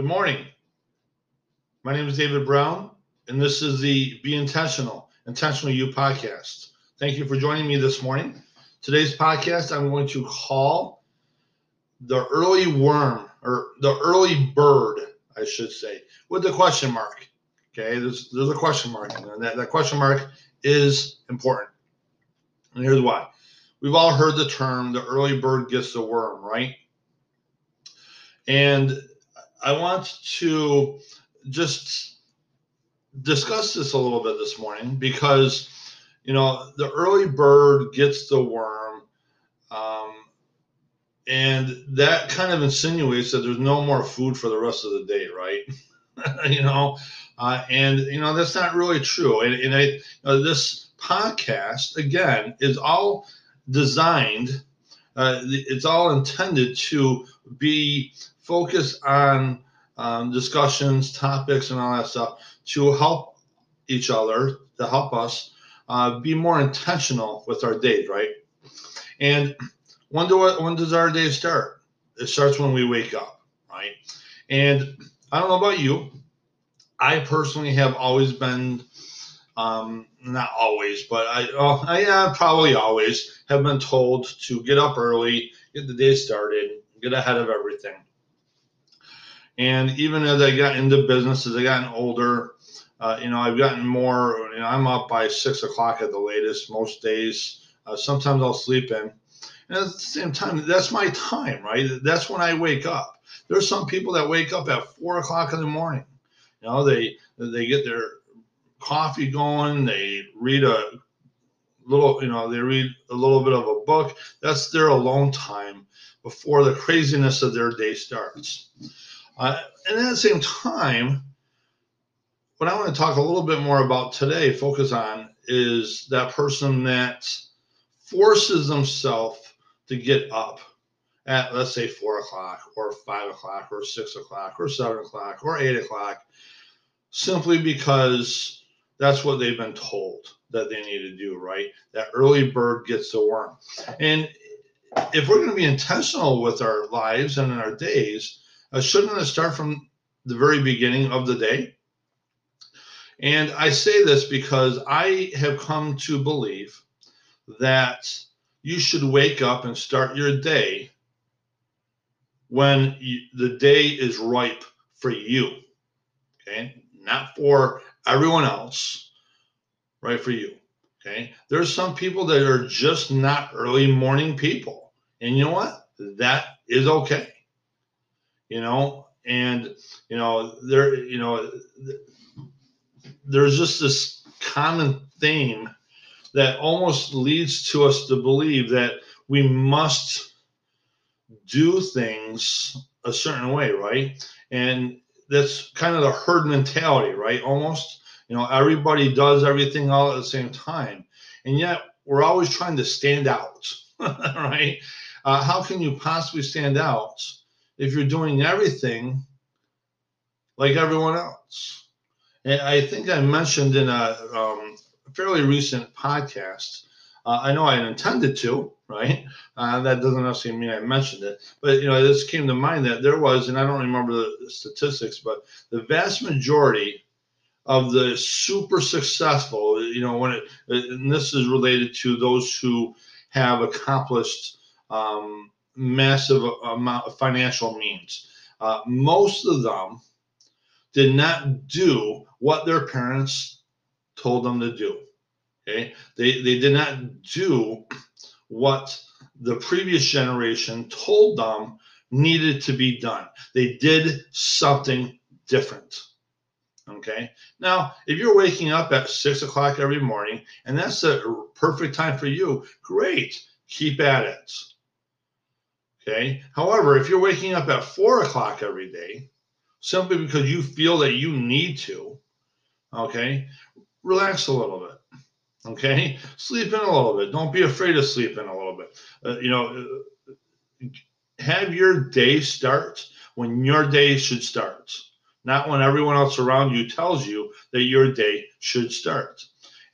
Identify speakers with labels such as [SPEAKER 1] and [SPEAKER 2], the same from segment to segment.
[SPEAKER 1] Good morning. My name is David Browne, and this is the Be Intentional, Intentional You podcast. Thank you for joining me this morning. Today's podcast, I'm going to call the early worm or the early bird, I should say, with the question mark. Okay, there's, there's a question mark, and that, that question mark is important. And here's why. We've all heard the term the early bird gets the worm, right? And I want to just discuss this a little bit this morning because, you know, the early bird gets the worm. Um, and that kind of insinuates that there's no more food for the rest of the day, right? you know, uh, and you know that's not really true. And, and I, this podcast again is all designed. Uh, it's all intended to be focus on um, discussions, topics, and all that stuff to help each other, to help us uh, be more intentional with our days, right? And when do when does our day start? It starts when we wake up, right? And I don't know about you. I personally have always been, um, not always, but I, oh, I yeah, probably always have been told to get up early, get the day started, get ahead of everything. And even as I got into business, as I gotten older, uh, you know, I've gotten more. You know, I'm up by six o'clock at the latest most days. Uh, sometimes I'll sleep in, and at the same time, that's my time, right? That's when I wake up. There's some people that wake up at four o'clock in the morning. You know, they they get their coffee going, they read a little, you know, they read a little bit of a book. That's their alone time before the craziness of their day starts. Uh, and at the same time, what I want to talk a little bit more about today, focus on, is that person that forces themselves to get up at, let's say, four o'clock or five o'clock or six o'clock or seven o'clock or eight o'clock, simply because that's what they've been told that they need to do, right? That early bird gets the worm. And if we're going to be intentional with our lives and in our days, uh, shouldn't it start from the very beginning of the day? And I say this because I have come to believe that you should wake up and start your day when you, the day is ripe for you. Okay. Not for everyone else, right? For you. Okay. There's some people that are just not early morning people. And you know what? That is okay you know, and you know there, you know, there's just this common theme that almost leads to us to believe that we must do things a certain way, right? And that's kind of the herd mentality, right? Almost, you know, everybody does everything all at the same time, and yet we're always trying to stand out, right? Uh, how can you possibly stand out if you're doing everything like everyone else. And I think I mentioned in a um, fairly recent podcast, uh, I know I intended to, right? Uh, that doesn't necessarily mean I mentioned it, but you know, this came to mind that there was, and I don't remember the statistics, but the vast majority of the super successful, you know, when it, and this is related to those who have accomplished um, massive amount of financial means. Uh, most of them did not do what their parents told them to do. Okay, they they did not do what the previous generation told them needed to be done. They did something different. Okay. Now, if you're waking up at six o'clock every morning and that's a perfect time for you, great. Keep at it. Okay. However, if you're waking up at four o'clock every day, simply because you feel that you need to, okay, relax a little bit. Okay. Sleep in a little bit. Don't be afraid to sleep in a little bit. Uh, you know, uh, have your day start when your day should start, not when everyone else around you tells you that your day should start.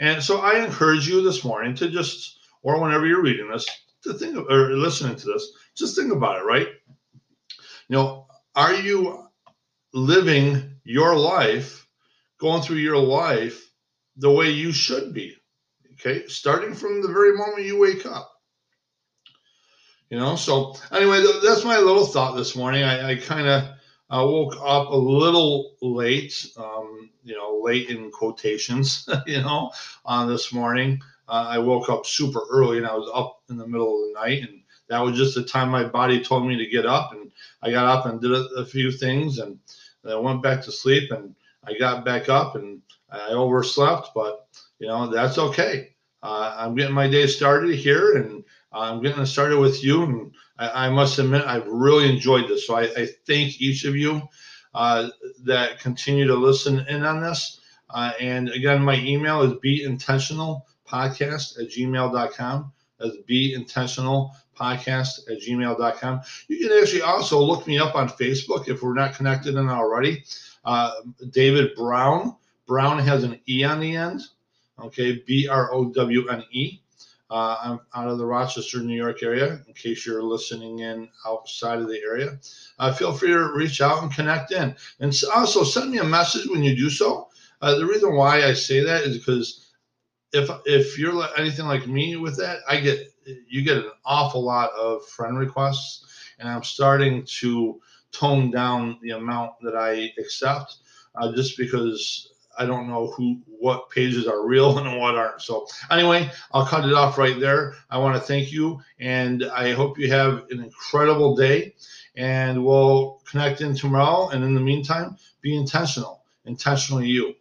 [SPEAKER 1] And so I encourage you this morning to just, or whenever you're reading this, to think of, or listening to this, just think about it, right? You know, are you living your life, going through your life the way you should be. Okay, starting from the very moment you wake up. You know, so anyway, that's my little thought this morning. I, I kind of I woke up a little late, um, you know, late in quotations, you know, on this morning. Uh, I woke up super early and I was up in the middle of the night. And that was just the time my body told me to get up. And I got up and did a, a few things and then I went back to sleep and I got back up and I overslept, but, you know, that's okay. Uh, I'm getting my day started here and I'm getting started with you. And I, I must admit, I've really enjoyed this. So I, I thank each of you uh, that continue to listen in on this. Uh, and again, my email is be intentional podcast at gmail.com. That's be intentional podcast at gmail.com. You can actually also look me up on Facebook if we're not connected in already. Uh, David Browne. Browne has an E on the end. Okay, B R O W N E. Uh, I'm out of the Rochester, New York area. In case you're listening in outside of the area, uh, feel free to reach out and connect in. And also send me a message when you do so. Uh, the reason why I say that is because if if you're anything like me with that, I get you get an awful lot of friend requests, and I'm starting to tone down the amount that I accept, uh, just because I don't know who what pages are real and what aren't. So anyway, I'll cut it off right there. I want to thank you, and I hope you have an incredible day. And we'll connect in tomorrow. And in the meantime, be intentional, intentionally you.